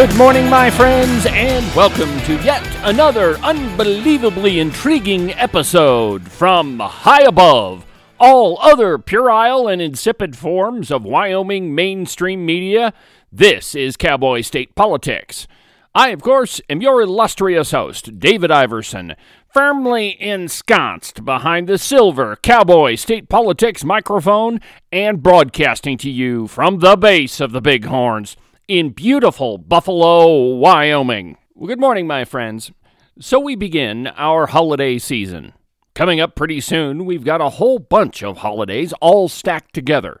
Good morning, my friends, and welcome to yet another unbelievably intriguing episode from High Above. All other puerile and insipid forms of Wyoming mainstream media, this is Cowboy State Politics. I, of course, am your illustrious host, David Iverson, firmly ensconced behind the silver Cowboy State Politics microphone and broadcasting to you from the base of the Bighorns in beautiful Buffalo, Wyoming. Good morning, my friends. So we begin our holiday season. Coming up pretty soon, we've got a whole bunch of holidays all stacked together.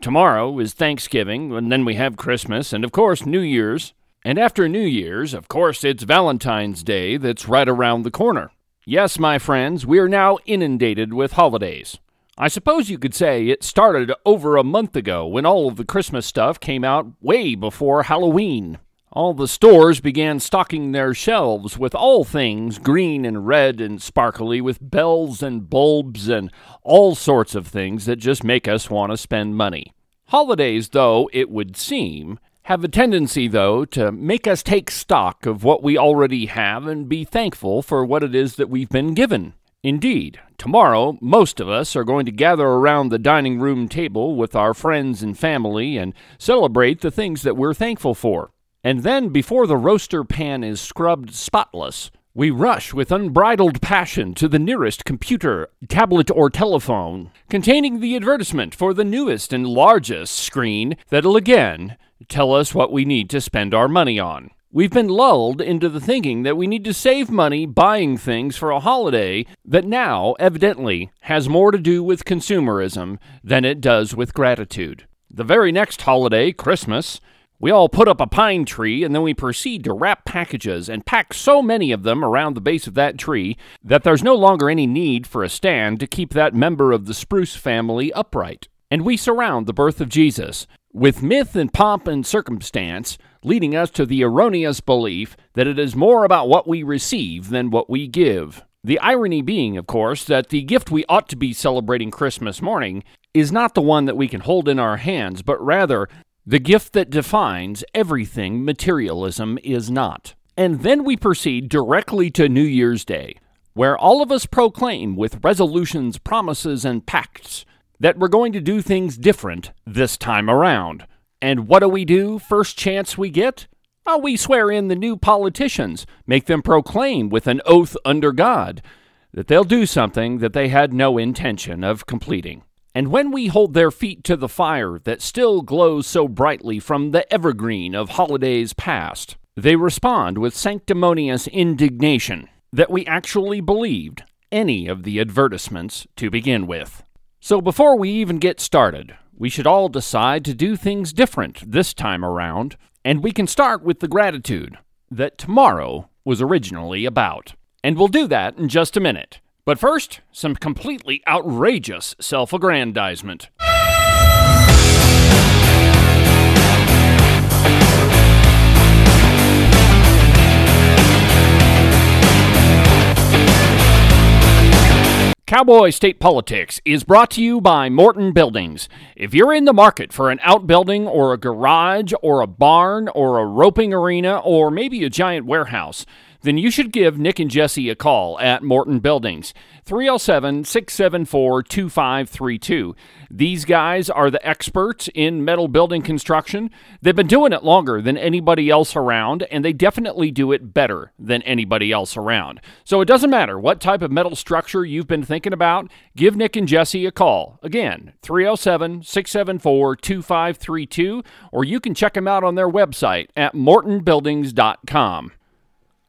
Tomorrow is Thanksgiving, and then we have Christmas, and of course, New Year's. And after New Year's, of course, it's Valentine's Day that's right around the corner. Yes, my friends, we are now inundated with holidays. I suppose you could say it started over a month ago when all of the Christmas stuff came out way before Halloween. All the stores began stocking their shelves with all things green and red and sparkly, with bells and bulbs and all sorts of things that just make us want to spend money. Holidays, though, it would seem, have a tendency, though, to make us take stock of what we already have and be thankful for what it is that we've been given. Indeed, tomorrow most of us are going to gather around the dining room table with our friends and family and celebrate the things that we're thankful for. And then, before the roaster pan is scrubbed spotless, we rush with unbridled passion to the nearest computer, tablet, or telephone containing the advertisement for the newest and largest screen that'll again tell us what we need to spend our money on. We've been lulled into the thinking that we need to save money buying things for a holiday that now, evidently, has more to do with consumerism than it does with gratitude. The very next holiday, Christmas, we all put up a pine tree and then we proceed to wrap packages and pack so many of them around the base of that tree that there's no longer any need for a stand to keep that member of the spruce family upright. And we surround the birth of Jesus with myth and pomp and circumstance leading us to the erroneous belief that it is more about what we receive than what we give. The irony being, of course, that the gift we ought to be celebrating Christmas morning is not the one that we can hold in our hands, but rather the gift that defines everything materialism is not. And then we proceed directly to New Year's Day, where all of us proclaim with resolutions, promises, and pacts that we're going to do things different this time around. And what do we do first chance we get? Oh, we swear in the new politicians, make them proclaim with an oath under God that they'll do something that they had no intention of completing. And when we hold their feet to the fire that still glows so brightly from the evergreen of holidays past, they respond with sanctimonious indignation that we actually believed any of the advertisements to begin with. So before we even get started, we should all decide to do things different this time around, and we can start with the gratitude that tomorrow was originally about. And we'll do that in just a minute. But first, some completely outrageous self aggrandizement. Cowboy State Politics is brought to you by Morton Buildings. If you're in the market for an outbuilding or a garage or a barn or a roping arena or maybe a giant warehouse, then you should give Nick and Jesse a call at Morton Buildings, 307 674 2532. These guys are the experts in metal building construction. They've been doing it longer than anybody else around, and they definitely do it better than anybody else around. So it doesn't matter what type of metal structure you've been thinking about, give Nick and Jesse a call. Again, 307 674 2532, or you can check them out on their website at mortonbuildings.com.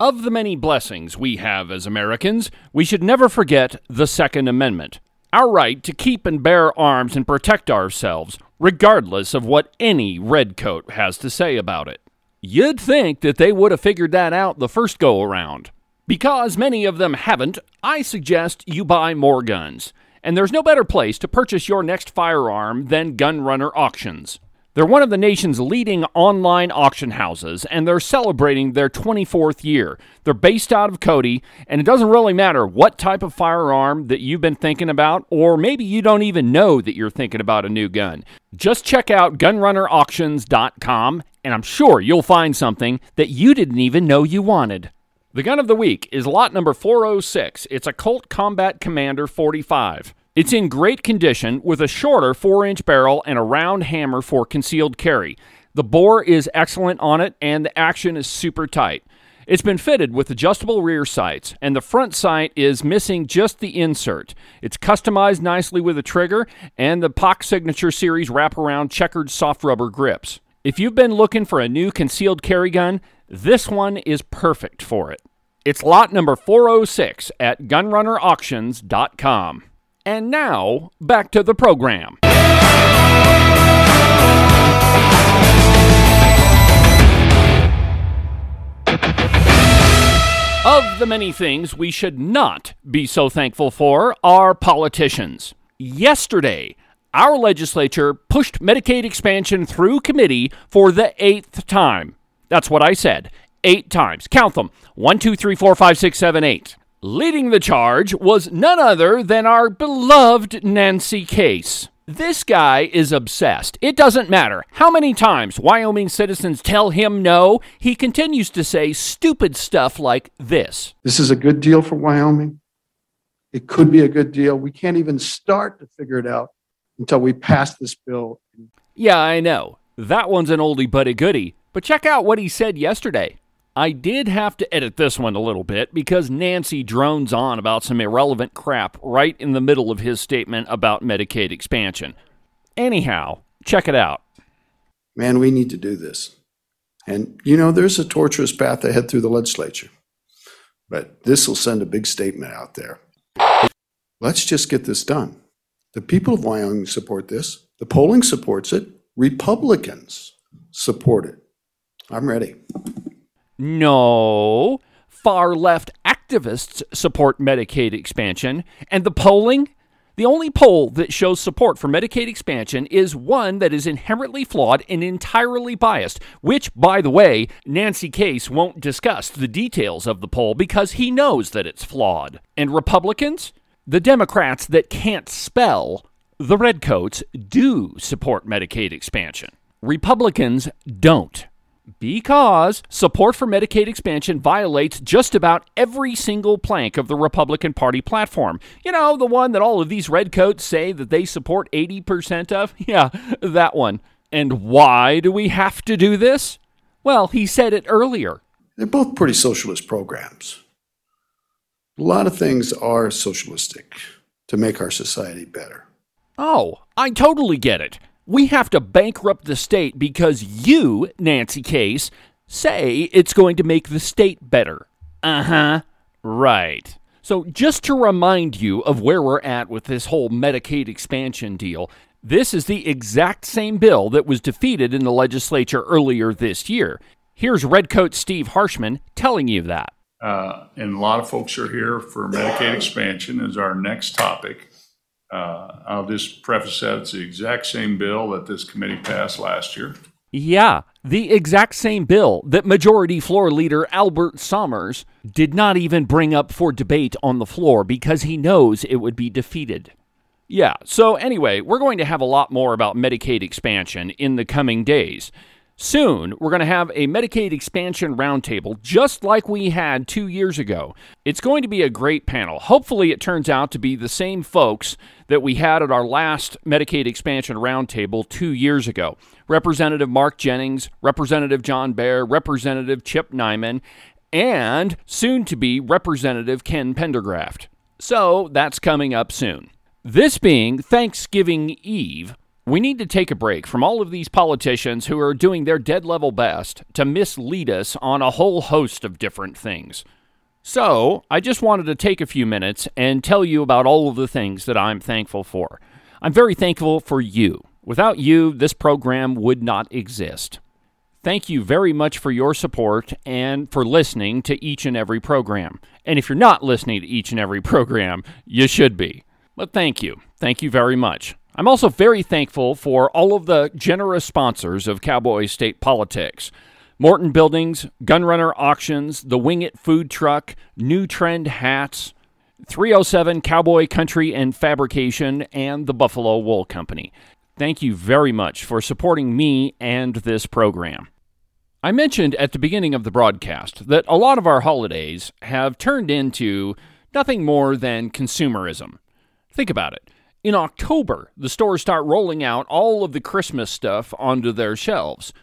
Of the many blessings we have as Americans, we should never forget the Second Amendment our right to keep and bear arms and protect ourselves, regardless of what any redcoat has to say about it. You'd think that they would have figured that out the first go around. Because many of them haven't, I suggest you buy more guns. And there's no better place to purchase your next firearm than Gun Runner Auctions. They're one of the nation's leading online auction houses, and they're celebrating their 24th year. They're based out of Cody, and it doesn't really matter what type of firearm that you've been thinking about, or maybe you don't even know that you're thinking about a new gun. Just check out gunrunnerauctions.com, and I'm sure you'll find something that you didn't even know you wanted. The gun of the week is lot number 406. It's a Colt Combat Commander 45. It's in great condition with a shorter 4 inch barrel and a round hammer for concealed carry. The bore is excellent on it and the action is super tight. It's been fitted with adjustable rear sights, and the front sight is missing just the insert. It's customized nicely with a trigger and the POC Signature Series wraparound checkered soft rubber grips. If you've been looking for a new concealed carry gun, this one is perfect for it. It's lot number 406 at gunrunnerauctions.com. And now, back to the program. Of the many things we should not be so thankful for are politicians. Yesterday, our legislature pushed Medicaid expansion through committee for the eighth time. That's what I said. Eight times. Count them. One, two, three, four, five, six, seven, eight. Leading the charge was none other than our beloved Nancy Case. This guy is obsessed. It doesn't matter how many times Wyoming citizens tell him no, he continues to say stupid stuff like this. This is a good deal for Wyoming. It could be a good deal. We can't even start to figure it out until we pass this bill. Yeah, I know. That one's an oldie but a goodie. But check out what he said yesterday. I did have to edit this one a little bit because Nancy drones on about some irrelevant crap right in the middle of his statement about Medicaid expansion. Anyhow, check it out. Man, we need to do this. And, you know, there's a tortuous path ahead through the legislature. But this will send a big statement out there. Let's just get this done. The people of Wyoming support this. The polling supports it. Republicans support it. I'm ready. No. Far left activists support Medicaid expansion. And the polling? The only poll that shows support for Medicaid expansion is one that is inherently flawed and entirely biased, which, by the way, Nancy Case won't discuss the details of the poll because he knows that it's flawed. And Republicans? The Democrats that can't spell, the Redcoats, do support Medicaid expansion. Republicans don't because support for Medicaid expansion violates just about every single plank of the Republican Party platform. You know, the one that all of these redcoats say that they support 80% of? Yeah, that one. And why do we have to do this? Well, he said it earlier. They're both pretty socialist programs. A lot of things are socialistic to make our society better. Oh, I totally get it we have to bankrupt the state because you, Nancy Case, say it's going to make the state better. Uh huh. Right. So, just to remind you of where we're at with this whole Medicaid expansion deal, this is the exact same bill that was defeated in the legislature earlier this year. Here's Redcoat Steve Harshman telling you that. Uh, and a lot of folks are here for Medicaid expansion as our next topic. Uh, I'll just preface that it's the exact same bill that this committee passed last year. Yeah, the exact same bill that Majority Floor Leader Albert Sommers did not even bring up for debate on the floor because he knows it would be defeated. Yeah, so anyway, we're going to have a lot more about Medicaid expansion in the coming days. Soon, we're going to have a Medicaid expansion roundtable just like we had two years ago. It's going to be a great panel. Hopefully, it turns out to be the same folks that we had at our last Medicaid expansion roundtable two years ago Representative Mark Jennings, Representative John Bear, Representative Chip Neiman, and soon to be Representative Ken Pendergraft. So, that's coming up soon. This being Thanksgiving Eve, we need to take a break from all of these politicians who are doing their dead level best to mislead us on a whole host of different things. So, I just wanted to take a few minutes and tell you about all of the things that I'm thankful for. I'm very thankful for you. Without you, this program would not exist. Thank you very much for your support and for listening to each and every program. And if you're not listening to each and every program, you should be. But thank you. Thank you very much. I'm also very thankful for all of the generous sponsors of Cowboy State Politics. Morton Buildings, Gunrunner Auctions, the Wing It Food Truck, New Trend Hats, 307 Cowboy Country and Fabrication, and the Buffalo Wool Company. Thank you very much for supporting me and this program. I mentioned at the beginning of the broadcast that a lot of our holidays have turned into nothing more than consumerism. Think about it. In October, the stores start rolling out all of the Christmas stuff onto their shelves.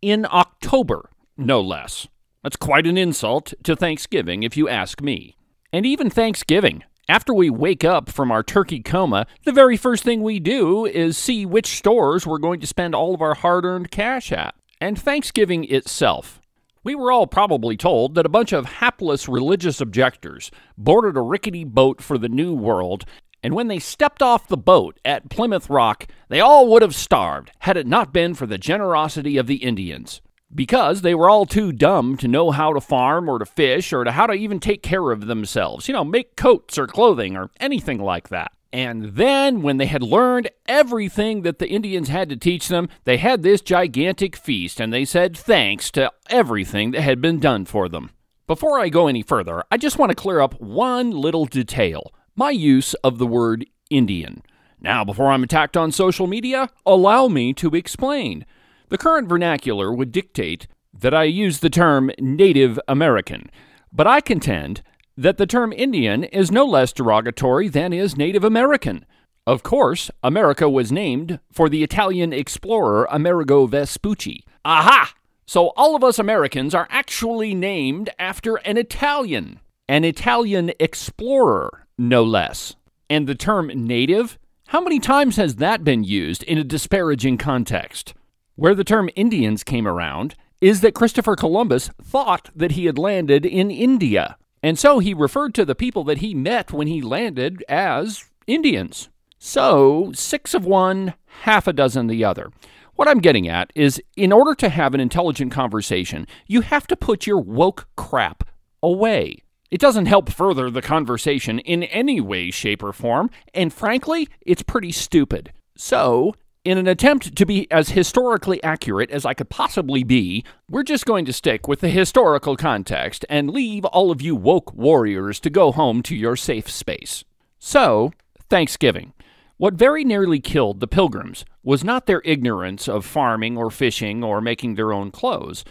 In October, no less. That's quite an insult to Thanksgiving, if you ask me. And even Thanksgiving. After we wake up from our turkey coma, the very first thing we do is see which stores we're going to spend all of our hard earned cash at and Thanksgiving itself. We were all probably told that a bunch of hapless religious objectors boarded a rickety boat for the New World, and when they stepped off the boat at Plymouth Rock, they all would have starved had it not been for the generosity of the Indians. Because they were all too dumb to know how to farm or to fish or to how to even take care of themselves, you know, make coats or clothing or anything like that. And then, when they had learned everything that the Indians had to teach them, they had this gigantic feast and they said thanks to everything that had been done for them. Before I go any further, I just want to clear up one little detail my use of the word Indian. Now, before I'm attacked on social media, allow me to explain. The current vernacular would dictate that I use the term Native American, but I contend that the term Indian is no less derogatory than is Native American. Of course, America was named for the Italian explorer Amerigo Vespucci. Aha! So all of us Americans are actually named after an Italian, an Italian explorer, no less. And the term native? How many times has that been used in a disparaging context? Where the term Indians came around is that Christopher Columbus thought that he had landed in India. And so he referred to the people that he met when he landed as Indians. So, six of one, half a dozen the other. What I'm getting at is in order to have an intelligent conversation, you have to put your woke crap away. It doesn't help further the conversation in any way, shape, or form, and frankly, it's pretty stupid. So, in an attempt to be as historically accurate as I could possibly be, we're just going to stick with the historical context and leave all of you woke warriors to go home to your safe space. So, Thanksgiving. What very nearly killed the Pilgrims was not their ignorance of farming or fishing or making their own clothes,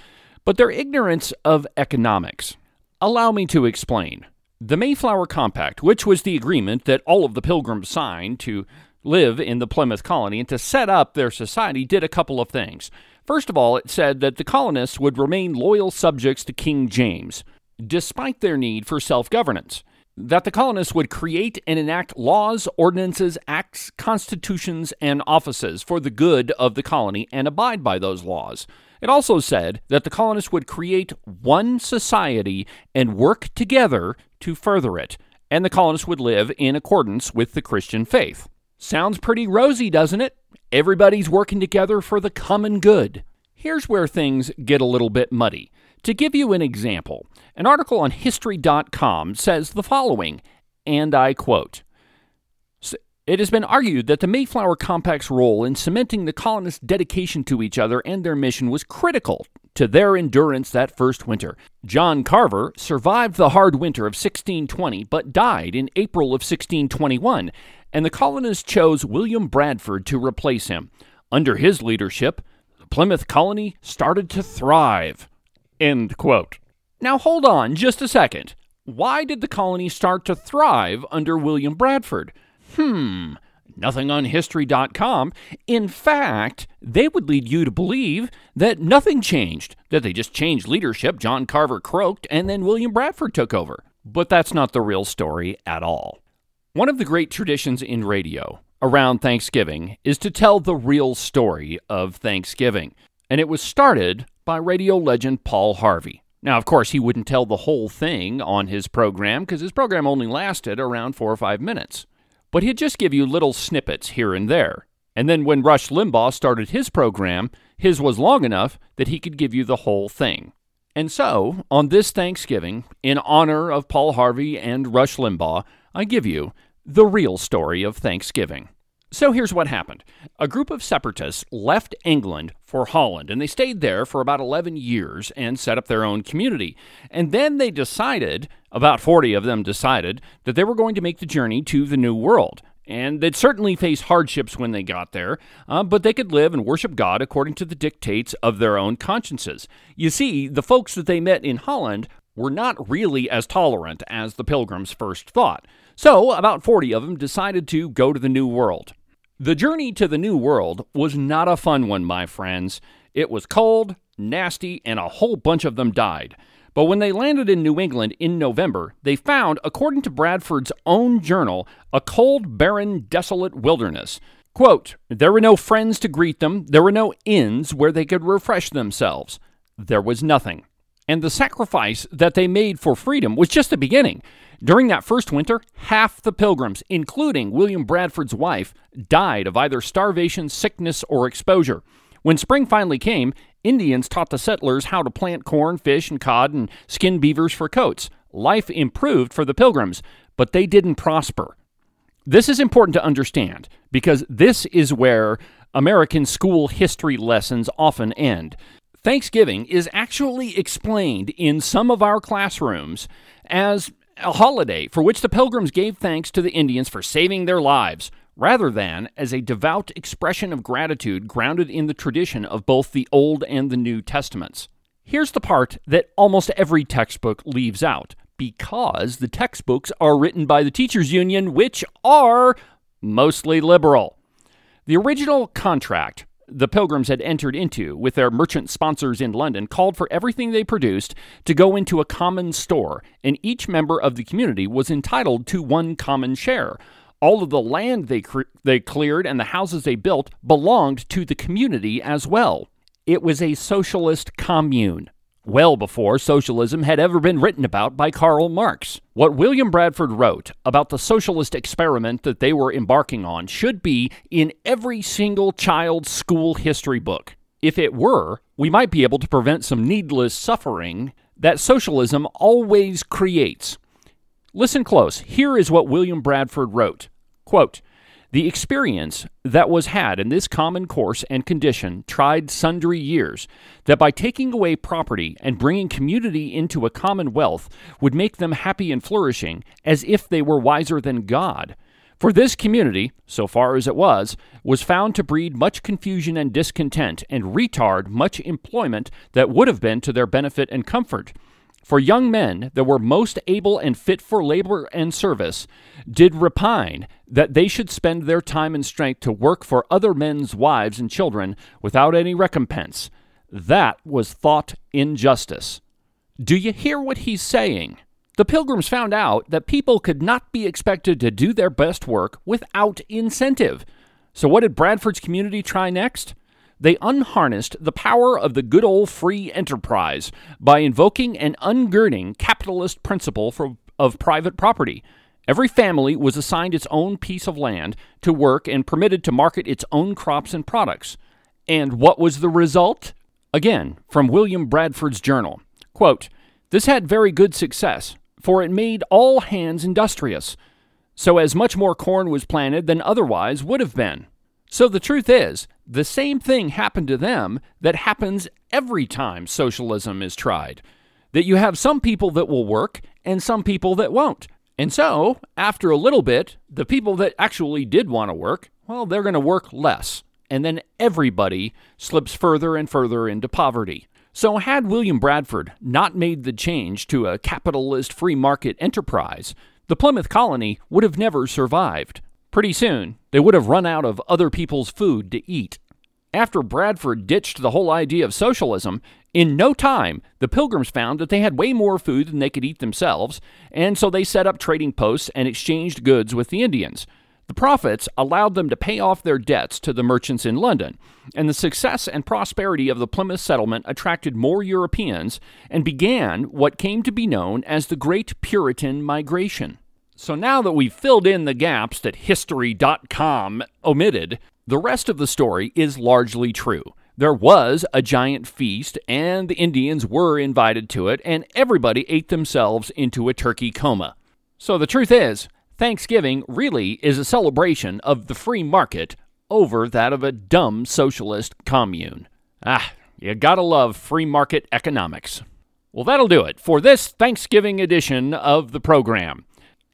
but their ignorance of economics. Allow me to explain. The Mayflower Compact, which was the agreement that all of the Pilgrims signed to live in the Plymouth colony and to set up their society did a couple of things. First of all, it said that the colonists would remain loyal subjects to King James, despite their need for self governance. That the colonists would create and enact laws, ordinances, acts, constitutions, and offices for the good of the colony and abide by those laws. It also said that the colonists would create one society and work together to further it, and the colonists would live in accordance with the Christian faith. Sounds pretty rosy, doesn't it? Everybody's working together for the common good. Here's where things get a little bit muddy. To give you an example, an article on History.com says the following, and I quote It has been argued that the Mayflower Compact's role in cementing the colonists' dedication to each other and their mission was critical to their endurance that first winter. John Carver survived the hard winter of 1620 but died in April of 1621 and the colonists chose William Bradford to replace him. Under his leadership, the Plymouth colony started to thrive. End quote. Now hold on just a second. Why did the colony start to thrive under William Bradford? Hmm, nothing on History.com. In fact, they would lead you to believe that nothing changed, that they just changed leadership, John Carver croaked, and then William Bradford took over. But that's not the real story at all. One of the great traditions in radio around Thanksgiving is to tell the real story of Thanksgiving. And it was started by radio legend Paul Harvey. Now, of course, he wouldn't tell the whole thing on his program because his program only lasted around four or five minutes. But he'd just give you little snippets here and there. And then when Rush Limbaugh started his program, his was long enough that he could give you the whole thing. And so, on this Thanksgiving, in honor of Paul Harvey and Rush Limbaugh, I give you the real story of Thanksgiving. So here's what happened. A group of separatists left England for Holland, and they stayed there for about 11 years and set up their own community. And then they decided, about 40 of them decided, that they were going to make the journey to the New World. And they'd certainly face hardships when they got there, uh, but they could live and worship God according to the dictates of their own consciences. You see, the folks that they met in Holland were not really as tolerant as the pilgrims first thought. So, about 40 of them decided to go to the New World. The journey to the New World was not a fun one, my friends. It was cold, nasty, and a whole bunch of them died. But when they landed in New England in November, they found, according to Bradford's own journal, a cold, barren, desolate wilderness. Quote, There were no friends to greet them, there were no inns where they could refresh themselves. There was nothing. And the sacrifice that they made for freedom was just the beginning. During that first winter, half the pilgrims, including William Bradford's wife, died of either starvation, sickness, or exposure. When spring finally came, Indians taught the settlers how to plant corn, fish, and cod and skin beavers for coats. Life improved for the pilgrims, but they didn't prosper. This is important to understand because this is where American school history lessons often end. Thanksgiving is actually explained in some of our classrooms as a holiday for which the pilgrims gave thanks to the Indians for saving their lives, rather than as a devout expression of gratitude grounded in the tradition of both the Old and the New Testaments. Here's the part that almost every textbook leaves out because the textbooks are written by the Teachers Union, which are mostly liberal. The original contract the Pilgrims had entered into with their merchant sponsors in London called for everything they produced to go into a common store, and each member of the community was entitled to one common share. All of the land they, cre- they cleared and the houses they built belonged to the community as well. It was a socialist commune well before socialism had ever been written about by Karl Marx. What William Bradford wrote about the socialist experiment that they were embarking on should be in every single child's school history book. If it were, we might be able to prevent some needless suffering that socialism always creates. Listen close. Here is what William Bradford wrote. Quote, the experience that was had in this common course and condition tried sundry years, that by taking away property and bringing community into a commonwealth would make them happy and flourishing, as if they were wiser than God. For this community, so far as it was, was found to breed much confusion and discontent, and retard much employment that would have been to their benefit and comfort. For young men that were most able and fit for labor and service did repine that they should spend their time and strength to work for other men's wives and children without any recompense. That was thought injustice. Do you hear what he's saying? The pilgrims found out that people could not be expected to do their best work without incentive. So, what did Bradford's community try next? They unharnessed the power of the good old free enterprise by invoking and ungirding capitalist principle for, of private property. Every family was assigned its own piece of land to work and permitted to market its own crops and products. And what was the result? Again, from William Bradford's journal. Quote, this had very good success, for it made all hands industrious, so as much more corn was planted than otherwise would have been. So the truth is, the same thing happened to them that happens every time socialism is tried. That you have some people that will work and some people that won't. And so, after a little bit, the people that actually did want to work, well, they're going to work less. And then everybody slips further and further into poverty. So, had William Bradford not made the change to a capitalist free market enterprise, the Plymouth colony would have never survived. Pretty soon, they would have run out of other people's food to eat. After Bradford ditched the whole idea of socialism, in no time, the Pilgrims found that they had way more food than they could eat themselves, and so they set up trading posts and exchanged goods with the Indians. The profits allowed them to pay off their debts to the merchants in London, and the success and prosperity of the Plymouth settlement attracted more Europeans and began what came to be known as the Great Puritan Migration. So now that we've filled in the gaps that History.com omitted, the rest of the story is largely true. There was a giant feast, and the Indians were invited to it, and everybody ate themselves into a turkey coma. So the truth is, Thanksgiving really is a celebration of the free market over that of a dumb socialist commune. Ah, you gotta love free market economics. Well, that'll do it for this Thanksgiving edition of the program.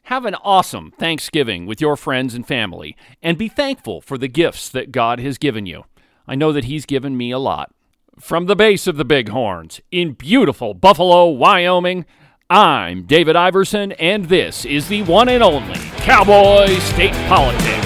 Have an awesome Thanksgiving with your friends and family, and be thankful for the gifts that God has given you. I know that He's given me a lot. From the base of the Bighorns in beautiful Buffalo, Wyoming, I'm David Iverson, and this is the one and only Cowboy State Politics.